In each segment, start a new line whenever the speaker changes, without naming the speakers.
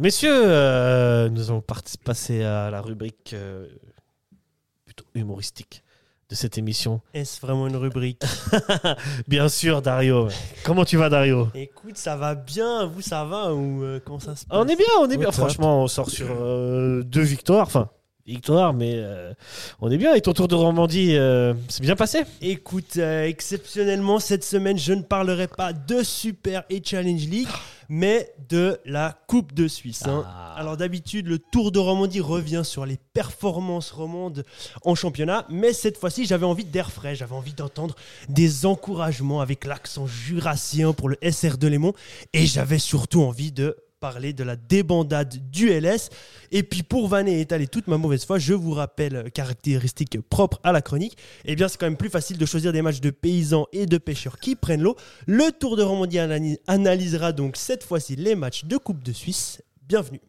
Messieurs, euh, nous allons passer à la rubrique euh, plutôt humoristique de cette émission.
Est-ce vraiment une rubrique?
Bien sûr, Dario. Comment tu vas, Dario?
Écoute, ça va bien, vous ça va ou euh, comment ça se passe?
On est bien, on est bien. Franchement, on sort sur euh, deux victoires. Enfin, victoire, mais euh, on est bien. Et ton tour de Normandie, euh, c'est bien passé?
Écoute, euh, exceptionnellement cette semaine, je ne parlerai pas de Super et Challenge League, mais de la Coupe de Suisse. hein.
Ah.
Alors d'habitude, le Tour de Romandie revient sur les performances romandes en championnat, mais cette fois-ci, j'avais envie d'air frais, j'avais envie d'entendre des encouragements avec l'accent jurassien pour le SR de Lémont, et j'avais surtout envie de parler de la débandade du LS. Et puis pour vanner et étaler toute ma mauvaise foi, je vous rappelle euh, caractéristiques propres à la chronique. Eh bien, c'est quand même plus facile de choisir des matchs de paysans et de pêcheurs qui prennent l'eau. Le Tour de Romandie analy- analysera donc cette fois-ci les matchs de Coupe de Suisse. Bienvenue.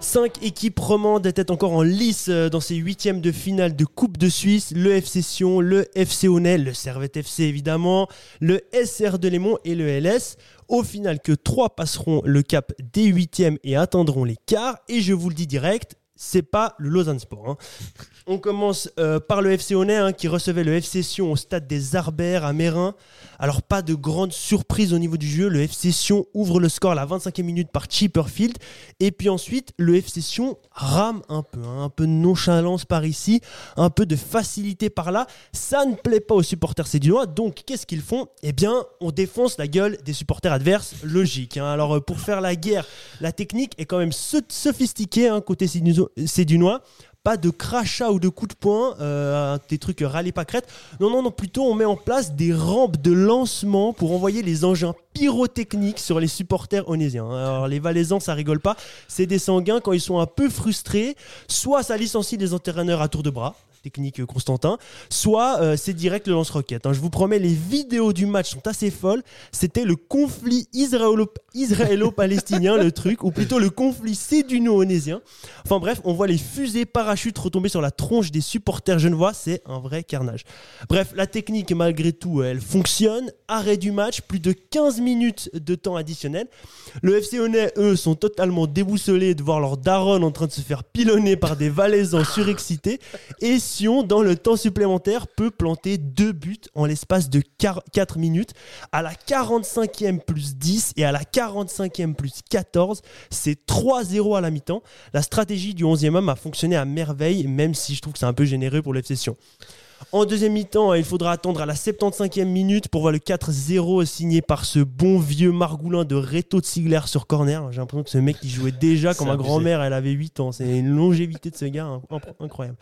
Cinq équipes romandes étaient encore en lice euh, dans ces huitièmes de finale de Coupe de Suisse. Le FC Sion, le FC Honnay, le Servette FC évidemment, le SR de Lémont et le LS. Au final, que trois passeront le cap des huitièmes et atteindront les quarts. Et je vous le dis direct, c'est pas le Lausanne Sport. hein. On commence euh, par le FC Honnay hein, qui recevait le FC Sion au stade des Arbères à Mérin. Alors pas de grande surprise au niveau du jeu, le FC Sion ouvre le score à la 25e minute par Chipperfield et puis ensuite le FC Sion rame un peu, hein, un peu de nonchalance par ici, un peu de facilité par là. Ça ne plaît pas aux supporters sédunois, donc qu'est-ce qu'ils font? Eh bien, on défonce la gueule des supporters adverses, logique. Alors euh, pour faire la guerre, la technique est quand même so- sophistiquée côté séduno- sédunois pas de crachat ou de coups de poing, euh, des trucs râlés pas crête. Non, non, non, plutôt on met en place des rampes de lancement pour envoyer les engins pyrotechniques sur les supporters onésiens. Alors les Valaisans, ça rigole pas. C'est des sanguins quand ils sont un peu frustrés. Soit ça licencie des entraîneurs à tour de bras. Technique euh, Constantin, soit euh, c'est direct le lance-roquette. hein. Je vous promets, les vidéos du match sont assez folles. C'était le conflit israélo- israélo-palestinien, le truc, ou plutôt le conflit séduno-onésien. Enfin bref, on voit les fusées parachutes retomber sur la tronche des supporters genevois, c'est un vrai carnage. Bref, la technique, malgré tout, elle fonctionne. Arrêt du match, plus de 15 minutes de temps additionnel. Le FC Honnay, eux, sont totalement déboussolés de voir leur daronne en train de se faire pilonner par des Valaisans surexcités. Et Sion, dans le temps supplémentaire, peut planter deux buts en l'espace de 4 minutes. À la 45e plus 10 et à la 45e plus 14, c'est 3-0 à la mi-temps. La stratégie du 11e homme a fonctionné à merveille, même si je trouve que c'est un peu généreux pour le FC Sion. En deuxième mi-temps, il faudra attendre à la 75e minute pour voir le 4-0 signé par ce bon vieux margoulin de Reto de Sigler sur corner. J'ai l'impression que ce mec il jouait déjà quand ma grand-mère elle avait 8 ans. C'est une longévité de ce gars inc- incroyable.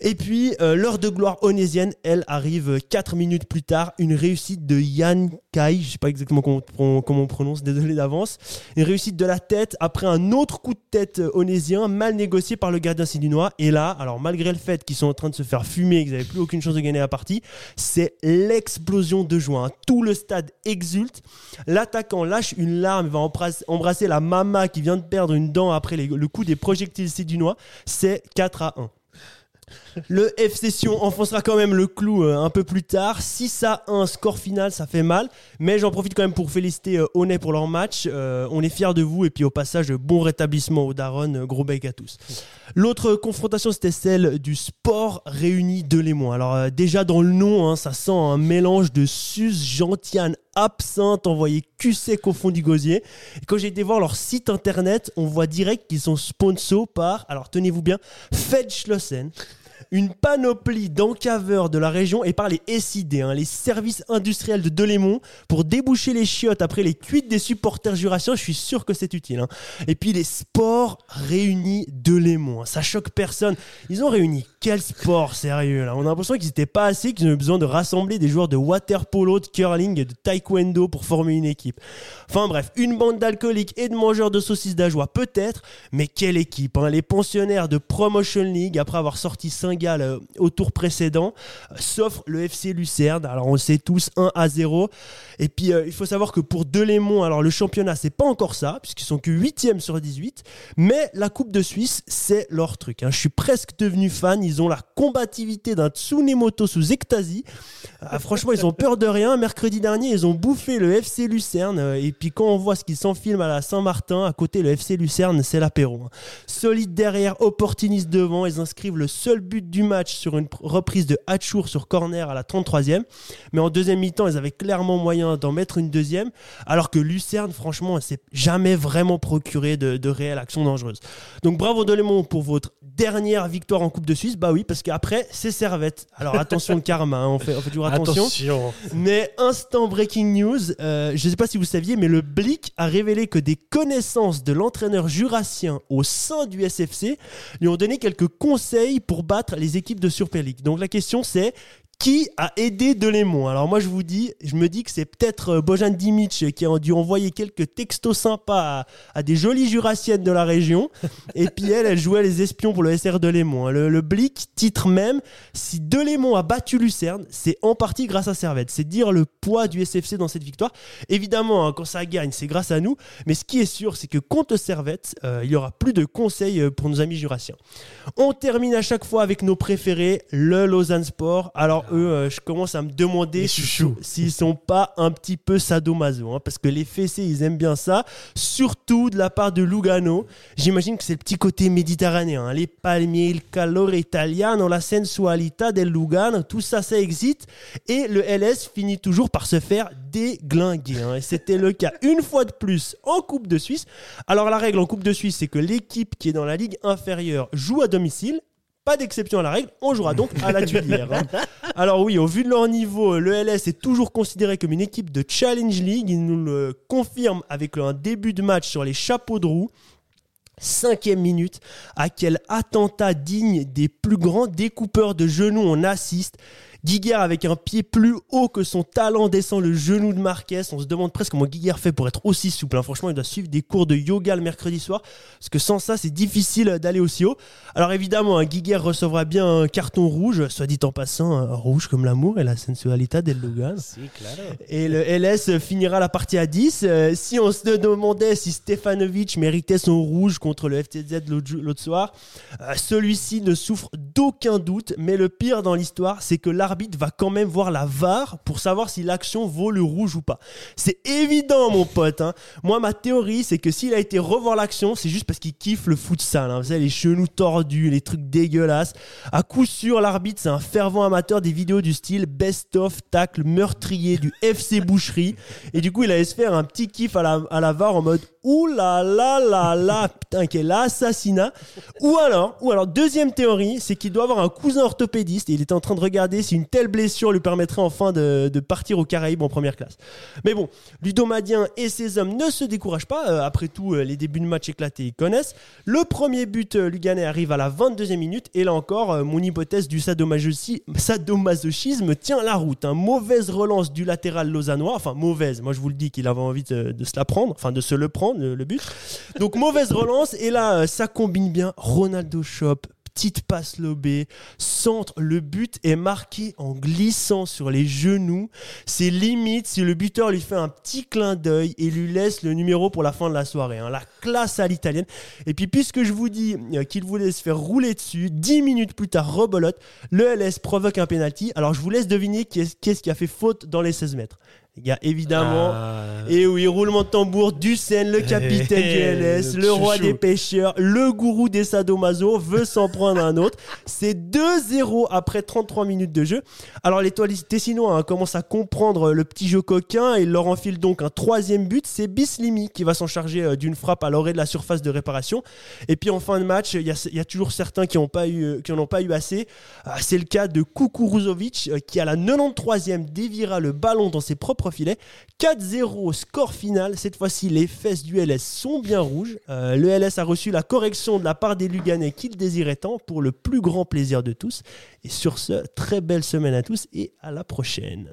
Et puis, euh, l'heure de gloire onésienne, elle arrive 4 minutes plus tard. Une réussite de Yann Kai, je sais pas exactement comment, on- prononce, désolé d'avance. Une réussite de la tête après un autre coup de tête onésien, mal négocié par le gardien sédunois. Et là, alors malgré le fait qu'ils sont en train de se faire fumer et qu'ils n'avaient plus aucune chance de gagner la partie, c'est l'explosion de joie. hein. Tout le stade exulte. L'attaquant lâche une larme, va embrasser, la mama qui vient de perdre une dent après le coup des projectiles sédunois. C'est 4 à 1. Le FC Sion enfoncera quand même le clou euh, un peu plus tard. 6 à 1, score final, ça fait mal. Mais j'en profite quand même pour féliciter euh, Honnay pour leur match. Euh, on est fiers de vous. Et puis au passage, bon rétablissement au Daron. Gros bec à tous. L'autre confrontation, c'était celle du sport réuni de Lémont. Alors déjà dans le nom, hein, ça sent un mélange de sus, gentiane, absinthe envoyé cul sec au fond du gosier. Quand j'ai été voir leur site internet, on voit direct qu'ils sont sponsors par, alors tenez-vous bien, Feldschlossen une panoplie d'encaveurs de la région et par les SID, hein, les services industriels de Delémont, pour déboucher les chiottes après les cuites des supporters jurassiens. Je suis sûr que c'est utile. hein. Et puis les sports réunis Delémont. hein. Ça choque personne. Ils ont réuni quel sport sérieux là? On a l'impression qu'ils n'étaient pas assez, qu'ils avaient besoin de rassembler des joueurs de water polo, de curling et de taekwondo pour former une équipe. Enfin bref, une bande d'alcooliques et de mangeurs de saucisses d'ajoie peut-être, mais quelle équipe. Les pensionnaires de Promotion League, après avoir sorti 5 Saint-Gall euh, au tour précédent, euh, s'offre le FC Lucerne. Alors on sait tous, 1 à 0. Et puis il faut savoir que pour Delémont, alors le championnat, c'est pas encore ça, puisqu'ils sont que 8e sur 18. Mais la Coupe de Suisse, c'est leur truc. hein. Je suis presque devenu fan. Ils ont la combativité d'un Tsunemoto sous ecstasy. Ah, franchement, ils ont peur de rien. Mercredi dernier, ils ont bouffé le FC Lucerne. euh, Et puis quand on voit ce qu'ils s'enfilment à la Saint-Martin, à côté le FC Lucerne, c'est l'apéro. hein. Solide derrière, opportuniste devant. Ils inscrivent le seul but du match sur une pr- reprise de Hatchour sur corner à la 33e. Mais en deuxième mi-temps, ils avaient clairement moyen d'en mettre une deuxième. Alors que Lucerne, franchement, s'est jamais vraiment procuré de, de réelles actions dangereuses. Donc bravo Delémont pour votre dernière victoire en Coupe de Suisse. Bah oui, parce qu'après, c'est Servette. Alors attention le karma, hein, on, fait, on fait toujours attention.
Attention.
Mais instant breaking news, euh, je ne sais pas si vous saviez, mais le Blick a révélé que des connaissances de l'entraîneur jurassien au sein du SFC lui ont donné quelques conseils pour battre les équipes de Super League. Donc la question c'est qui a aidé Delémont Alors moi je vous dis, je me dis que c'est peut-être euh, Bojan Dimic qui a dû envoyer quelques textos sympas à, à des jolies jurassiennes de la région. Et puis elle, elle jouait les espions pour le SR Delémont. Le, le Blick titre même si Delémont a battu Lucerne, c'est en partie grâce à Servette. C'est dire le poids du SFC dans cette victoire. Évidemment, hein, quand ça gagne, c'est grâce à nous. Mais ce qui est sûr, c'est que contre Servette, euh, il y aura plus de conseils euh, pour nos amis jurassiens. On termine à chaque fois avec nos préférés, le Lausanne Sport. Alors eux, euh, je commence à me demander s'ils sont- s'ils sont pas un petit peu sadomaso, hein, parce que les fessés, ils aiment bien ça, surtout de la part de Lugano. J'imagine que c'est le petit côté méditerranéen, hein, les palmiers, il calore italiano, la sensualità del Lugano, tout ça, ça existe. Et le LS finit toujours par se faire déglinguer. hein. Et c'était le cas une fois de plus en Coupe de Suisse. Alors la règle en Coupe de Suisse, c'est que l'équipe qui est dans la ligue inférieure joue à domicile. Pas d'exception à la règle, on jouera donc à la Tuilière. hein. Alors oui, au vu de leur niveau, le LS est toujours considéré comme une équipe de Challenge League. Ils nous le confirment avec un début de match sur les chapeaux de roue. Cinquième minute, à quel attentat digne des plus grands découpeurs de genoux on assiste. Guiguerre avec un pied plus haut que son talent descend le genou de Marquez. On se demande presque comment Guiguerre fait pour être aussi souple. hein. Franchement, il doit suivre des cours de yoga le mercredi soir. Parce que sans ça, c'est difficile d'aller aussi haut. Alors évidemment, Guiguerre recevra bien un carton rouge, soit dit en passant, rouge comme l'amour et la sensualité del
claro.
Et le LS finira la partie à 10. Euh, si on se demandait si Stefanovic méritait son rouge contre le FTZ l'autre soir, euh, celui-ci ne souffre d'aucun doute. Mais le pire dans l'histoire, c'est que l'arbitre va quand même voir la VAR pour savoir si l'action vaut le rouge ou pas. C'est évident, mon pote. hein. Moi, ma théorie, c'est que s'il a été revoir l'action, c'est juste parce qu'il kiffe le futsal. Hein. Vous savez, les genoux tordus, les trucs dégueulasses. À coup sûr, l'arbitre, c'est un fervent amateur des vidéos du style best-of tacle meurtrier du FC Boucherie. Et du coup, il allait se faire un petit kiff à la, à la VAR en mode Ouh là là là, putain, quel assassinat. Ou alors, ou alors, deuxième théorie, c'est qu'il doit avoir un cousin orthopédiste et il était en train de regarder si une telle blessure lui permettrait enfin de, partir aux Caraïbes en première classe. Mais bon, Ludomadien et ses hommes ne se découragent pas. Euh, après tout, euh, les débuts de match éclatés, ils connaissent. Le premier but euh, luganais arrive à la 22e minute. Et là encore, mon hypothèse du sadomasochi- sadomasochisme tient la route. hein. Mauvaise relance du latéral lausannois. Enfin, mauvaise. Moi, je vous le dis qu'il avait envie de, de se la prendre. Enfin, de se le prendre, le, but. Donc, mauvaise relance. Et là, ça combine bien. Ronaldo Shop. Petite passe lobée, centre, le but est marqué en glissant sur les genoux. C'est limite si le buteur lui fait un petit clin d'œil et lui laisse le numéro pour la fin de la soirée. hein. La classe à l'italienne. Et puis puisque je vous dis euh, qu'il voulait se faire rouler dessus, 10 minutes plus tard, rebolote, le LS provoque un penalty. Alors je vous laisse deviner qui est- qui est-ce qui a fait faute dans les 16 mètres. Les gars, évidemment.
Ah,
Et oui, roulement de tambour, Ducène, le capitaine du LS,
le
le roi des pêcheurs, le gourou des sadomaso, veut s'en prendre un autre. C'est 2-0 après 33 minutes de jeu. Alors les tessinois hein, commencent à comprendre le petit jeu coquin et il leur enfile donc un troisième but. C'est Bislimi qui va s'en charger euh, d'une frappe à l'orée de la surface de réparation. Et puis en fin de match, il y y a toujours certains qui n'en ont pas eu, euh, qui en ont pas eu assez. Ah, C'est le cas de Kukuruzovic euh, qui à la 93e déviera le ballon dans ses propres filets. 4-0 score final. Cette fois-ci, les fesses du LS sont bien rouges. Euh, le LS a reçu la correction de la part des Luganais qu'il désirait tant pour le plus grand plaisir de tous. Et sur ce, très belle semaine à tous et à la prochaine.